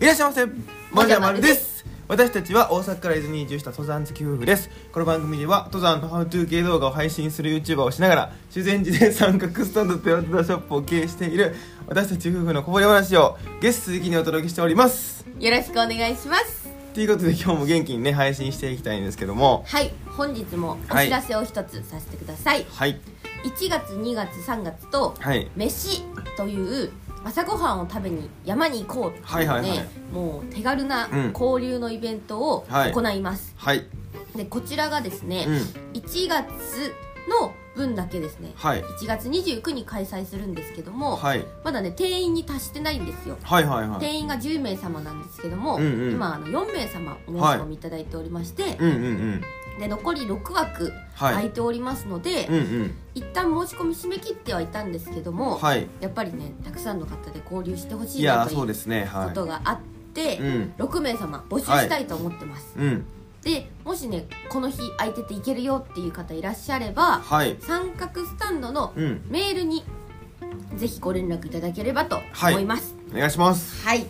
いらっしゃいませ。もじゃまるです。私たちは大阪から伊豆に移住した登山好き夫婦です。この番組では登山のハウトゥー系動画を配信する YouTuber をしながら修善寺で三角スタンドとアウトドアショップを経営している私たち夫婦のこぼれ話をゲスト的にお届けしております。よろしくお願いします。ということで今日も元気にね配信していきたいんですけども。はい本日もお知らせを一つさせてください、はい。1月2月3月とはい。飯という朝ごはんを食べに山に行こうっていうはいはいはい。ねもう手軽なうん。交流のイベントをはい。行います、はい。でこちらがですね、うん。1月の分だけですね。はい。1月29に開催するんですけども、はい。まだね定員に達してないんですよ。はいはいはい。定員が10名様なんですけども、うんうん。今あの4名様お申し込みいただいておりまして、うんうんうんで残り6枠はい。空いておりますので、うんうん。一旦申し込み締め切ってはいたんですけども、はい。やっぱりねたくさんの方で交流してほしいいなというやーそうですね。こはとがあって、いうん。6名様募集したいと思ってます、うん。でもしねこの日空いてていけるよっていう方いらっしゃればはい。三角スタンドのうん。メールにぜひご連絡いただければとはい。思います。お願いします。はい、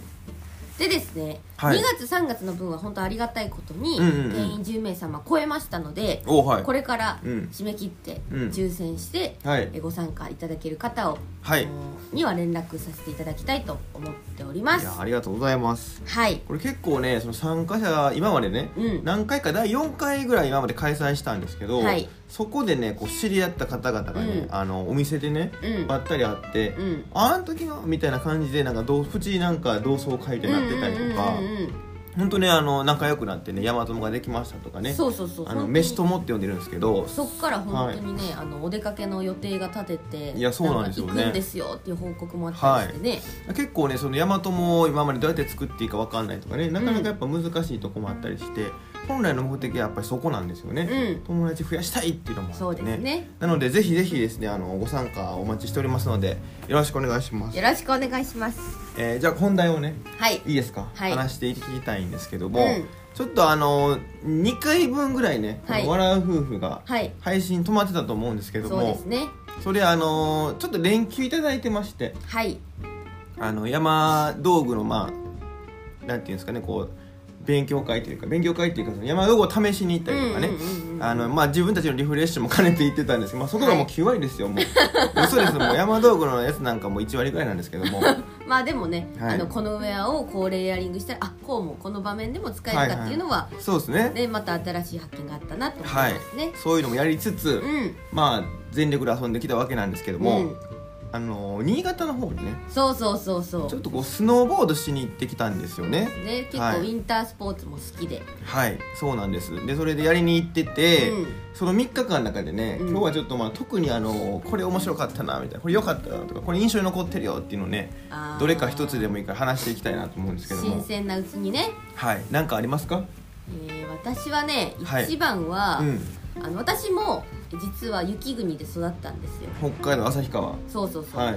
でですね、はい。2月3月の分は本当ありがたいことに、うんうんうん。定員10名様超えましたので、おはい。これからうん。締め切ってうん。抽選して、はい。えご参加いただける方を、はい。には連絡させていただきたいと思っております。いやありがとうございます。はい。これ結構ねその参加者今までね、うん。何回か第4回ぐらい今まで開催したんですけど、はいそこでねこう知り合った方々がね、うん。あのお店でね、うん。ばったり会って、うん。あの時のみたいな感じでなんかどうプチなんか同窓会でなってたりとかうんうんうんうん本当ねあの仲良くなってね山友ができましたとかね。そうそうそうあの飯友って呼んでるんですけどそっから本当にね、あのお出かけの予定が立てていやそうなんですよね。か行くんですよっていう報告もあったりしてね、結構ねその山友を今までどうやって作っていいか分かんないとかねなかなかやっぱ難しいとこもあったりして、本来の目的はやっぱりそこなんですよね、うん。友達増やしたいっていうのもあってそうですね。なのでぜひぜひですねあのご参加お待ちしておりますのでよろしくお願いします、よろしくお願いします。えーじゃあ本題をねはい。いいですか、はい。話していきたいんですけども、うん。ちょっとあの2回分ぐらいね「はい。この笑う夫婦」がはい。配信止まってたと思うんですけどそうもですね。それあのちょっと連休いただいてましてはい。あの山道具のまあなんていうんですかねこう勉強会というか勉強会っていうかその山道具を試しに行ったりとかね。あのまあ自分たちのリフレッシュも兼ねて行ってたんですけど、まあ、そこがもう9割ですよ、もう。嘘です。もう山道具のやつなんかもう1割ぐらいなんですけども。まあでもね、はい。あのこのウェアをこうレイヤリングしたらあこうもこの場面でも使えるかっていうのは、そうですね。ねまた新しい発見があったなと思いはいますね、そういうのもやりつつ、うん。まあ全力で遊んできたわけなんですけども、うんあの新潟の方にねそうそうそうそう。ちょっとこうスノーボードしに行ってきたんですよね。ね結はい。構ウィンタースポーツも好きで、はい。そうなんです。でそれでやりに行ってて、うん。その3日間の中でね、うん。今日はちょっとまあ特にあのこれ面白かったなみたいなこれ良かったなとかこれ印象に残ってるよっていうのをねどれか一つでもいいから話していきたいなと思うんですけど新も鮮なうちにね、はい。何かありますか？えー私はねはい。一番は、うん。あの私も実は雪国で育ったんですよ。北海道旭川。そうそうそう、はい。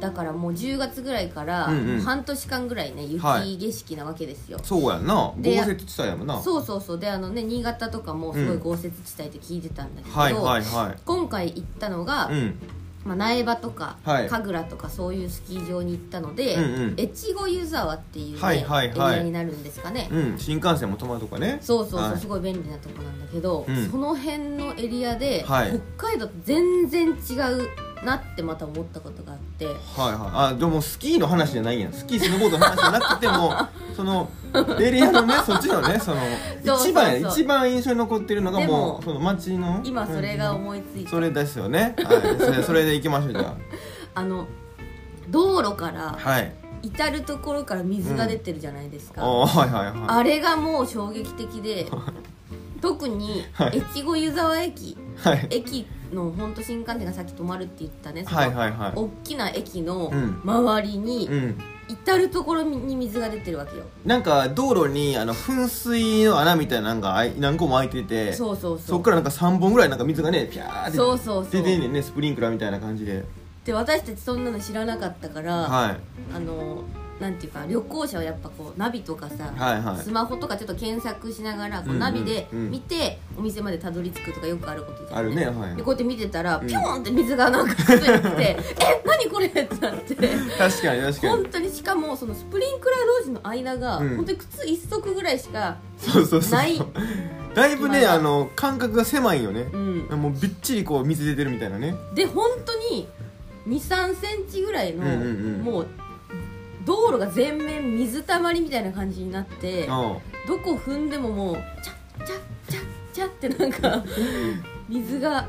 だからもう10月ぐらいからうんうん。半年間ぐらいね雪はい。景色なわけですよ、そうやんな。豪で雪地帯やもんな。そうそうそう。であのね新潟とかもすごいうん。豪雪地帯って聞いてたんだけど、はいはいは今回行ったのが、いうんまあ、苗場とか、はい。神楽とかそういうスキー場に行ったので、うんうん。越後湯沢っていう、ねはいはいはい。エリアになるんですかね、うん。新幹線も止まるとかね。そうそうそう、はい。すごい便利なとこなんだけど、うん。その辺のエリアで、はい。北海道と全然違うなってまた思ったことがあって。はいはい。あでもスキーの話じゃないん。やスキースノーボードの話じゃなくても そのエリアのねそっちのねその一番や一番印象に残ってるのがでももうその街の今それがうん思いついて、それですよね。はい。それそれでいきましょうじゃあ。の道路からあはい。至る所から水が出てるじゃないですか、あはいはいはい。あれがもう衝撃的で特にはい。越後湯沢駅はい。駅の本当新幹線がさっき止まるって言ったね。そのはいはい。はい大きな駅のうん。周りにうん。至る所に水が出てるわけよ。なんか道路にあの噴水の穴みたいなのが何個も開いててそうそうそう。そっからなんか3本ぐらいなんか水がねピャーってそうそうそう。出てんねんねスプリンクラーみたいな感じで。で私たちそんなの知らなかったから、はい。あのなんていうか旅行者はやっぱこうナビとかさ、はいはい。スマホとかちょっと検索しながらこうナビでうん。見てお店までたどり着くとかよくあることじゃん。あるねはい。でこうやって見てたらん。ピョーンって水がなんか崩れてて「え何何これってなって。確かに確かに。本当にしかもそのスプリンクラー同士の間が、うん。本当に靴一足ぐらいしかそうそうそうない。だいぶねあの間隔が狭いよね。う、ん。もうびっちりこう水出てるみたいなね。で本当に2 3センチぐらいの、うんうんうん。もう道路が全面水たまりみたいな感じになってうん。どこ踏んでももうチャッチャッチャッチャッってなんか水が。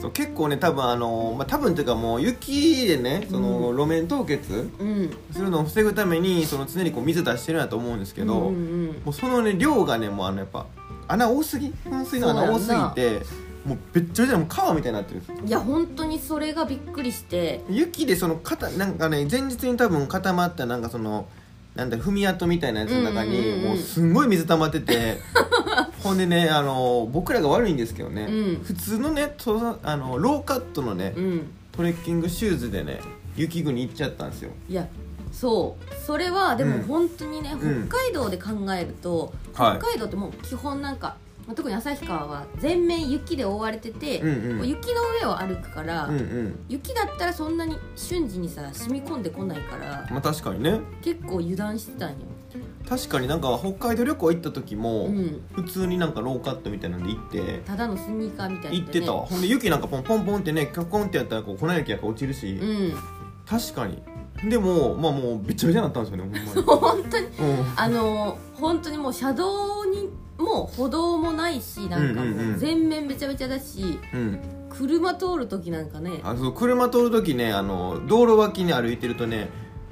そう結構ね多分あのまあ多分っていうかもう雪でねその、路面凍結うん。するのを防ぐためにその常にこう水出してるんだと思うんですけど、うんうんもうそのね量がねもうあのやっぱ穴多すぎ？噴水の穴多すぎてもうべっちょでもう川みたいになってるんですうんいや本当にそれがびっくりして。雪でその肩なんかね前日に多分固まったなんかそのなんだ踏み跡みたいなやつの中に、もうすんごい水溜まってて ほんでねあの僕らが悪いんですけどね、うん。普通のねとあのローカットのね、うん。トレッキングシューズでね雪国行っちゃったんですよ。いやそう。それはでもうん。本当にね、うん。北海道で考えると、はい。北海道ってもう基本なんか特に旭川は全面雪で覆われてて、うんうん雪の上を歩くから、うんうん雪だったらそんなに瞬時にさ染み込んでこないからまあ確かにね。結構油断してたんよ、確かになんか北海道旅行行った時も、うん、普通になんかローカットみたいなんで行って。ただのスニーカーみたいな、行ってたわ。ほんで雪なんかポンポンポンってねキョコンってやったらこう粉雪が落ちるし、うん。確かに。でもまあもうべっちゃべちゃになったんですよねほんまに。本当に。うん。あの本当にもう車道にも歩道もないしなんかもうん全面べちゃべちゃだし、うん、車通る時なんかね。あそう車通る時ねあの道路脇に歩いてるとね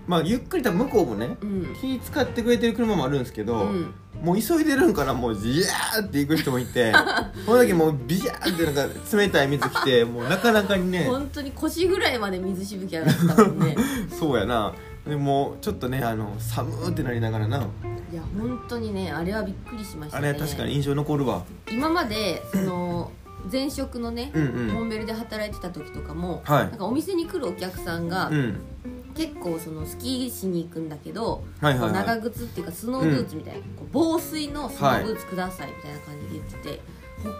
まあゆっくり多分向こうもねうん。気使ってくれてる車もあるんですけど、うん。もう急いでるんからもうジヤーって行く人もいて この時もうビヤーってなんか冷たい水来てもうなかなかにね本当に腰ぐらいまで水しぶき上がったもんね。そうやな。でもちょっとねあの寒ーってなりながらないや本当にねあれはびっくりしましたね。あれ確かに印象残るわ。今までその前職のね、うんうん。モンベルで働いてた時とかも、はい。なんかお店に来るお客さんが、うん。結構そのスキーしに行くんだけど、はいはいはい。長靴っていうかスノーブーツみたいな、こう防水のスノーブーツくださいみたいな感じで言ってて、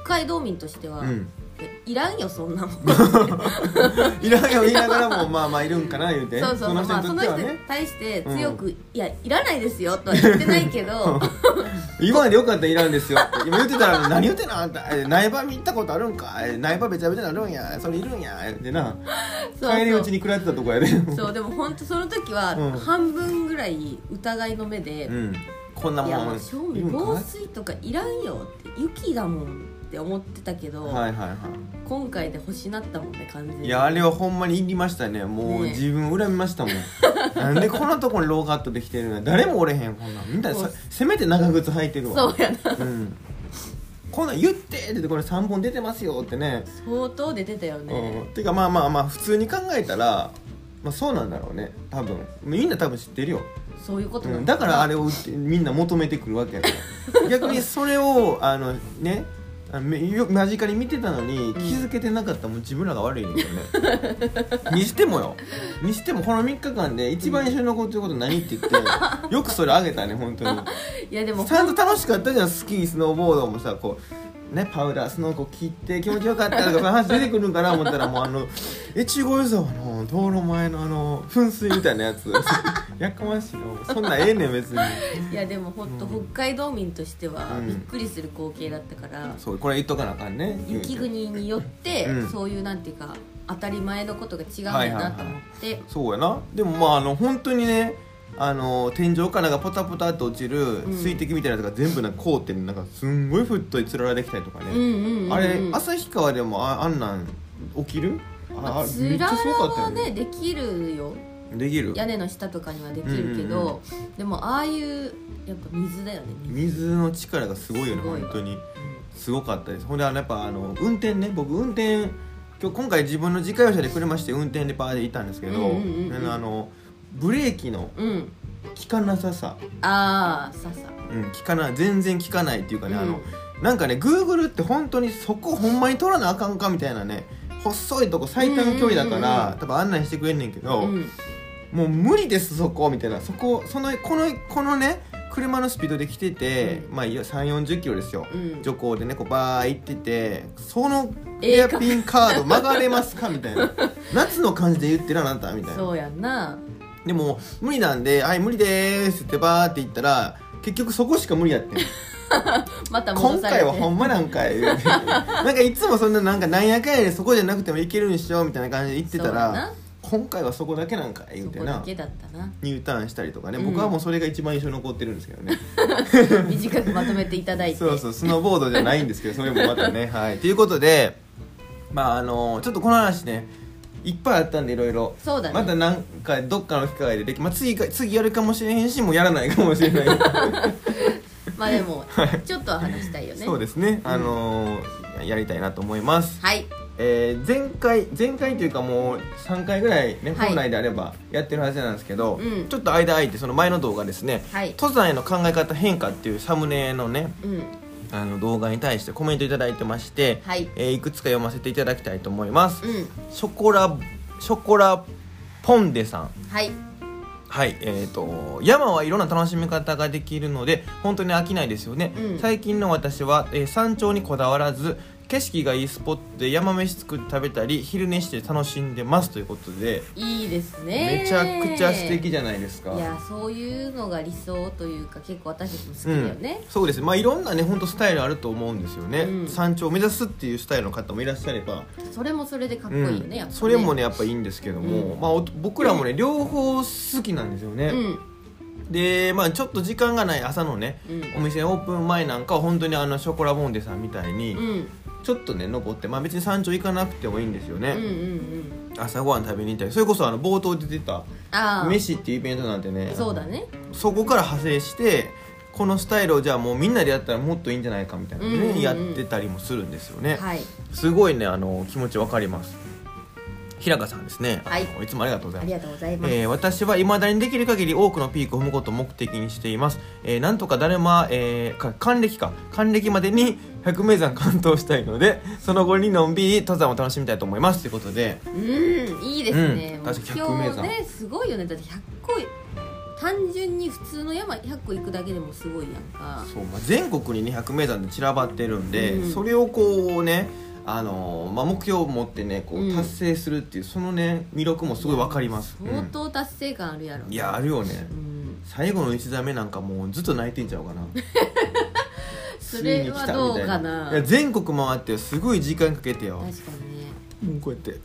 北海道民としては、うん。えいらんよそんなもん。いらんよ言いながらもまあまあいるんかな言うて。そうそうそうまあその人にとの人にってはね。対して強く、いやいらないですよとは言ってないけど。今までよかったらいらんですよ。って今言ってたら何言ってんのあんた。え苗場見行ったことあるんか？え苗場べちゃべちゃなるんや。それいるんや。ってな。そう帰り討ちに食らってたとこやで。そうでも本当その時はうん半分ぐらい疑いの目で、うんこんないやももうんいるんか防水とかいらんよって雪だもんって思ってたけど、はいはいは今回で欲しなったもんね完全に。いいやあれはほんまにいりましたね。もうね。自分恨みましたもん。なんでこんなとこにローカットできてるの誰もおれへんこんなん。みんなさもう。せめて長靴履いてるわ。そうやな。うん。こんなん言ってってこれ3本出てますよってね。相当出てたよね。うん、ていうかまあまあまあ普通に考えたら、まあ、そうなんだろうね。多分。みんな多分知ってるよ、そういうことなうん。ん、だだからあれを売ってみんな求めてくるわけやから。逆にそれをあのねあのめよ間近に見てたのに気づけてなかったらもう自分らが悪いんだよね。にしてもよ。にしてもこの3日間で一番印象に残ってること何って言ってよくそれあげたね本当に。いやでもちゃんと楽しかったじゃんスキースノーボードもさこうねパウダースノーこう切って気持ちよかったとかそういう話出てくるんかな思ったらもうあの越後湯沢の道路前のあの噴水みたいなやつ。やかましいよ。そんなんええねん別に。いやでも本当うん北海道民としてはうん。びっくりする光景だったから、そうこれ言っとかなあかんね。雪国によって、うん。そういうなんていうか当たり前のことが違うんだなと思って、そうやな。でもまああの本当にねあの天井からがポタポタっと落ちるん。水滴みたいなやつが全部なんか凍ってなんかすんごい太いつららできたりとかね、あれ旭川でもああんなん起きる？まあ、つららはねできるよ。できる？屋根の下とかにはできるけど、でもああいうやっぱ水だよね水。の力がすごいよね本当に。すごかったです。ほんであのやっぱあの運転ね僕運転今日今回自分の自家用車で車して運転でパーで行ったんですけど、あのブレーキのうん、うん、効かなささ、ああささ。うん、効かない全然効かないっていうかね、うん。あのなんかね Google って本当にそこほんまに取らなあかんかみたいなね細いとこ最短距離だから、うんうんうん多分案内してくれんねんけど、うん。もう無理ですそこみたいな。そこそのこのこのね車のスピードで来てて、まあ3 4 0キロですよ、うん。徐行でねこうバー行っててそのエアピンカード曲がれますかみたいな。夏の感じで言ってるあなたみたいな。そうやんなでも無理なんで「はい無理でーす」ってバーって言ったら結局そこしか無理やってん。また戻今されて。回はほんまなんかい。言うてなんかいつもそんななんかなんやかんやでそこじゃなくてもいけるんしようみたいな感じで言ってたらそうやな。今回はそこだけなんかい言うそてな。こだけだったな。U ターンしたりとかね、うん僕はもうそれが一番印象に残ってるんですけどね。短くまとめていただいて。そうそうスノーボードじゃないんですけどそれもまたねはい。ということでまああのちょっとこの話ねいっぱいあったんでいろいろ。そうだね。またなんかどっかの機会ででき、まあ、次か次やるかもしれへんしもうやらないかもしれない。まあでも ちょっとは話したいよね。そうですね、あのややりたいなと思います、はい。えー前回前回というかもう3回ぐらいねはい。本来であればやってるはずなんですけど、うん。ちょっと間空いてその前の動画ですね。はい。登山への考え方変化っていうサムネのねうんあの動画に対してコメントいただいてまして、はい。えーいくつか読ませていただきたいと思います、うん。ショコラショコラポンデさん。はい。はいえー、と山はいろんな楽しみ方ができるので本当に飽きないですよね、うん。最近の私は、えー山頂にこだわらず景色がいいスポットで山飯作って食べたり昼寝して楽しんでますということでいいですね。めちゃくちゃ素敵じゃないですか。いやそういうのが理想というか結構私たちも好きだよね、そうです。ねまあいろんなね本当スタイルあると思うんですよね、うん。山頂を目指すっていうスタイルの方もいらっしゃれば。それもそれでかっこいいよね、うん。ね。それもねやっぱいいんですけども、うん。まあ、お僕らもね両方好きなんですよね、うん。でまあちょっと時間がない朝のね、うん。お店オープン前なんかは本当にあのショコラボンデさんみたいに、うんちょっとね登ってまあ別に山頂行かなくてもいいんですよね、うんうんうん。朝ごはん食べに行ったりそれこそあの冒頭で出たああ飯っていうイベントなんてねそうだね。そこから派生してこのスタイルをじゃあもうみんなでやったらもっといいんじゃないかみたいなね、うんうんうん。やってたりもするんですよね、はい。すごいねあの気持ちわかります平川さんですね、はい。いつもありがとうございます。ありがとうございます、えー私はいまだにできる限り多くのピークを踏むことを目的にしています、えーなんとか誰も、えーか還暦か。還暦までに 百名山完登したいのでその後にのんびり登山を楽しみたいと思います。ということで。うんいいですね、うん。確かに目100名山。標ねすごいよね。だって100個単純に普通の山100個行くだけでもすごいやんか。そう、まあ、全国にね百名山で散らばってるんで、うん。それをこうねあのーまあ、目標を持ってねこううん。達成するっていう、そのね魅力もすごいわかります、相当達成感あるやろ、うんいやあるよね。うん。最後の一座目なんかもうずっと泣いてんちゃうかな。それはどうかな。いや全国回ってすごい時間かけてよ。確かにね。もうこうやって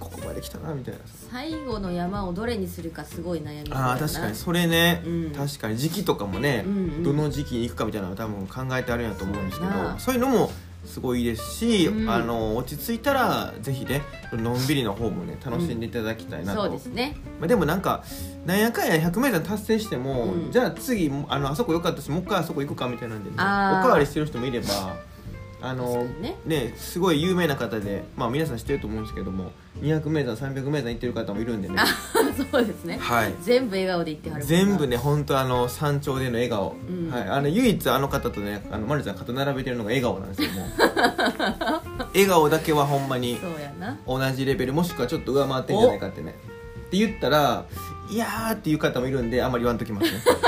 ここまで来たなみたいな最後の山をどれにするかすごい悩みあー確かに。それね、うん。確かに時期とかもね、うんうん。どの時期に行くかみたいなの多分考えてあるんやと思うんですけどそういうのもすごいですし、うん。あの落ち着いたらぜひねのんびりの方もね楽しんでいただきたいなと、そうですね。まあ、でもなんかなんやかんや 100m 達成しても、うん。じゃあ次あのあそこ良かったしもう一回あそこ行くかみたいなんでねおかわりしてる人もいればあのね。ねすごい有名な方でまあ皆さん知ってると思うんですけども 200m、300m 行ってる方もいるんでね。あそうですね。はい。全部笑顔で言ってはる全部ね本当あの山頂での笑顔、うん。はい、あの唯一あの方とねあのマリちゃん肩並べてるのが笑顔なんですよもう。笑顔だけはほんまにそうやな。同じレベルもしくはちょっと上回ってんじゃないかってね。って言ったらいやーっていう方もいるんであんまり言わんときますね。はい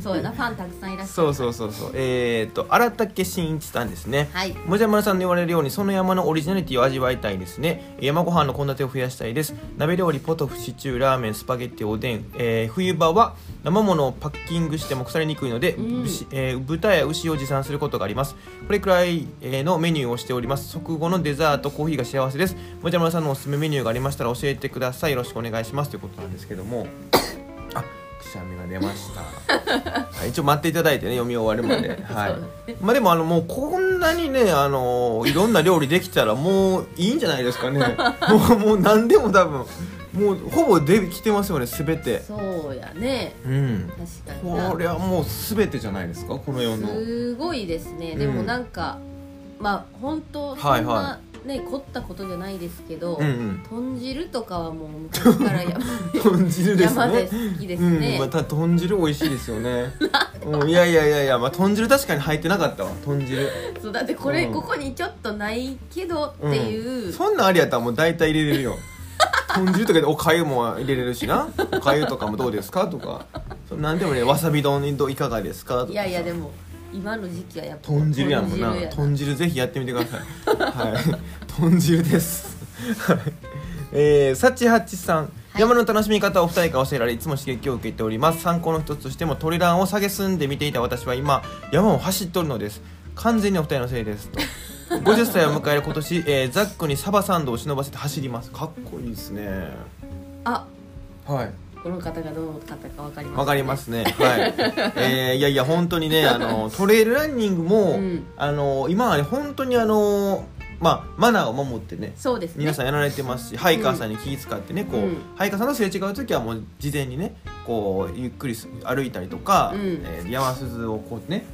そうやなファンたくさんいらっしゃるそうそうそうそう。えー、と荒竹真一さんですね。はい。もじゃまるさんの言われるようにその山のオリジナリティを味わいたいですね。山ご飯の献立を増やしたいです。鍋料理ポトフシチューラーメンスパゲッティおでん、えー冬場は生ものをパッキングしても腐りにくいので、うん。牛えー豚や牛を持参することがあります。これくらいえーのメニューをしております。食後のデザートコーヒーが幸せです。もじゃまるさんのおすすめメニューがありましたら教えてください。よろしくお願いします。ということなんですけども。あくしゃみが出ました。はい一応待っていただいてね読み終わるまで。はい。まあでもあのもうこんなにねあのいろんな料理できたらもういいんじゃないですかね。もうもう何でも多分もうほぼできてますよね全て。そうやね。うん。確かにな。これはもう全てじゃないですか？この世の。すごいですね、うん。でもなんかまあ本当そはい。はね凝ったことじゃないですけど、うんうん。豚汁とかはもう昔からや 豚汁です山でね好きですうん。ね、また豚汁美味しいですよね。うんいやいやいやいや、まあ、豚汁確かに入ってなかったわ豚汁。そうだってこれ、うん。ここにちょっとないけどっていう、そんなんありやったらもう大体入れれるよ。豚汁とかでおかゆも入れれるしな。おかゆとかもどうですかとか。そなんでもねわさび丼にどういかがですかとかいやいやでも今の時期はやっぱ豚汁やもんな。豚汁ぜひやってみてください。はい。豚汁です。はい。えー、サチハチさん、山の楽しみ方をお二人から教えられいつも刺激を受けております。参考の一つとしてもトレランを下げすんで見ていた私は今山を走っとるのです。完全にお二人のせいですと。50歳を迎える今年、えーザックにサバサンドを忍ばせて走ります。かっこいいですね。あ。はいこの方がどの方かわかりますわかりますね。はい、えーいやいや本当にね あのトレイルランニングも、うん。あの今はね本当にあのまあマナーを守ってねそうですね。皆さんやられてますし、ハイカーさんに気遣ってねこう、うん。ハイカーさんとすれ違う時はもう事前にねこうゆっくりす歩いたりとか、うん。えー山鈴をこうね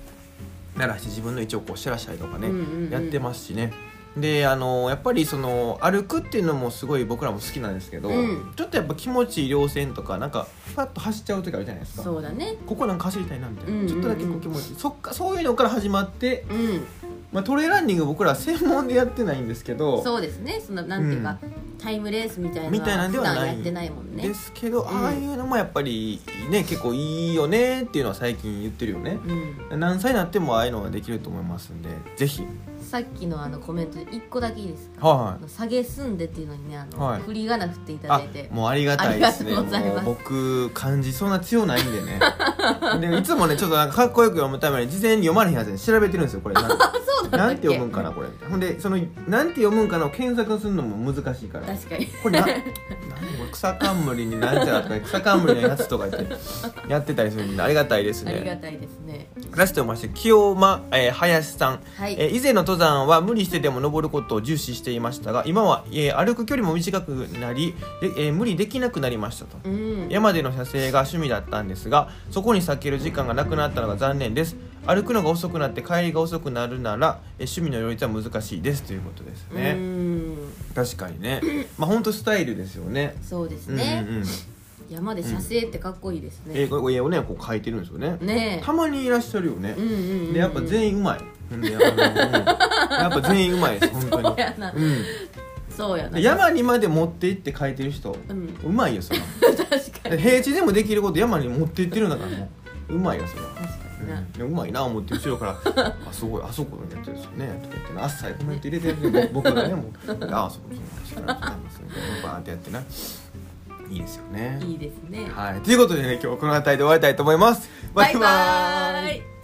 鳴らして自分の位置をこう知らしたりとかね、うんうんうん。やってますしねであのやっぱりその歩くっていうのもすごい僕らも好きなんですけど、うん。ちょっとやっぱ気持ちいい稜線とかなんかパッと走っちゃう時あるじゃないですか。そうだね。ここなんか走りたいなみたいな、うんうんうん。ちょっとだけこう気持ちいいそっかそういうのから始まって、うん。まあ、トレーランニング僕ら専門でやってないんですけどそうですね。そのなんていうか、タイムレースみたいなのみたいなんではないやってないもんね。ですけど、ん。ああいうのもやっぱりね結構いいよねっていうのは最近言ってるよね、うん。何歳になってもああいうのはできると思いますんでぜひさっきのあのコメントで一個だけいいですか？はあの下げすんでっていうのにねあの、はい。振り仮名振っていただいて。もうありがたいですね。ありがとうございます。もう僕漢字そんな強ないんでね。でいつもねちょっとなんかかっこよく読むために事前に読まれへんやつに調べてるんですよこれ。なんかそうだなんって読むんかなこれ。ほんでそのなんて読むんかの検索するのも難しいから。確かに。これな何これ草冠になんちゃらとか 草冠のやつとか言ってやってたりするんでありがたいですね。ありがたいですね。ラストまして清間、えー林さん、はい。えー以前の登山は無理してでも登ることを重視していましたが今は、えー歩く距離も短くなりで、えー無理できなくなりましたと。うん。山での写生が趣味だったんですがそこに避ける時間がなくなったのが残念です。歩くのが遅くなって帰りが遅くなるなら、えー趣味の両立は難しいですということですうねん。確かにね。まあ本当スタイルですよね。そうですね、うんうんうん。山で写生ってかっこいいですね、えーこれ絵をねこう描いてるんですよね。ねえ。たまにいらっしゃるよね。うんうんうんうん。でやっぱ全員うまいほんであのうん。やっぱ全員うまいです 本当に。そうやな。うん。そうやな。で山にまで持って行って描いてる人うん。うまいよそれ。確かに。平地でもできること山に持って行ってるんだからもううまいよそれ。は確かにな、うん。うまいな思って後ろから「あすごいあそこのやつですよね」とか言ってな。あっさいコメント入れてるね。僕がねもう「ああそうそうなんですよね」バーンってやってな。いいですよね。いいですね。はい。ということでね今日はこの辺りで終わりたいと思います。バイバーイ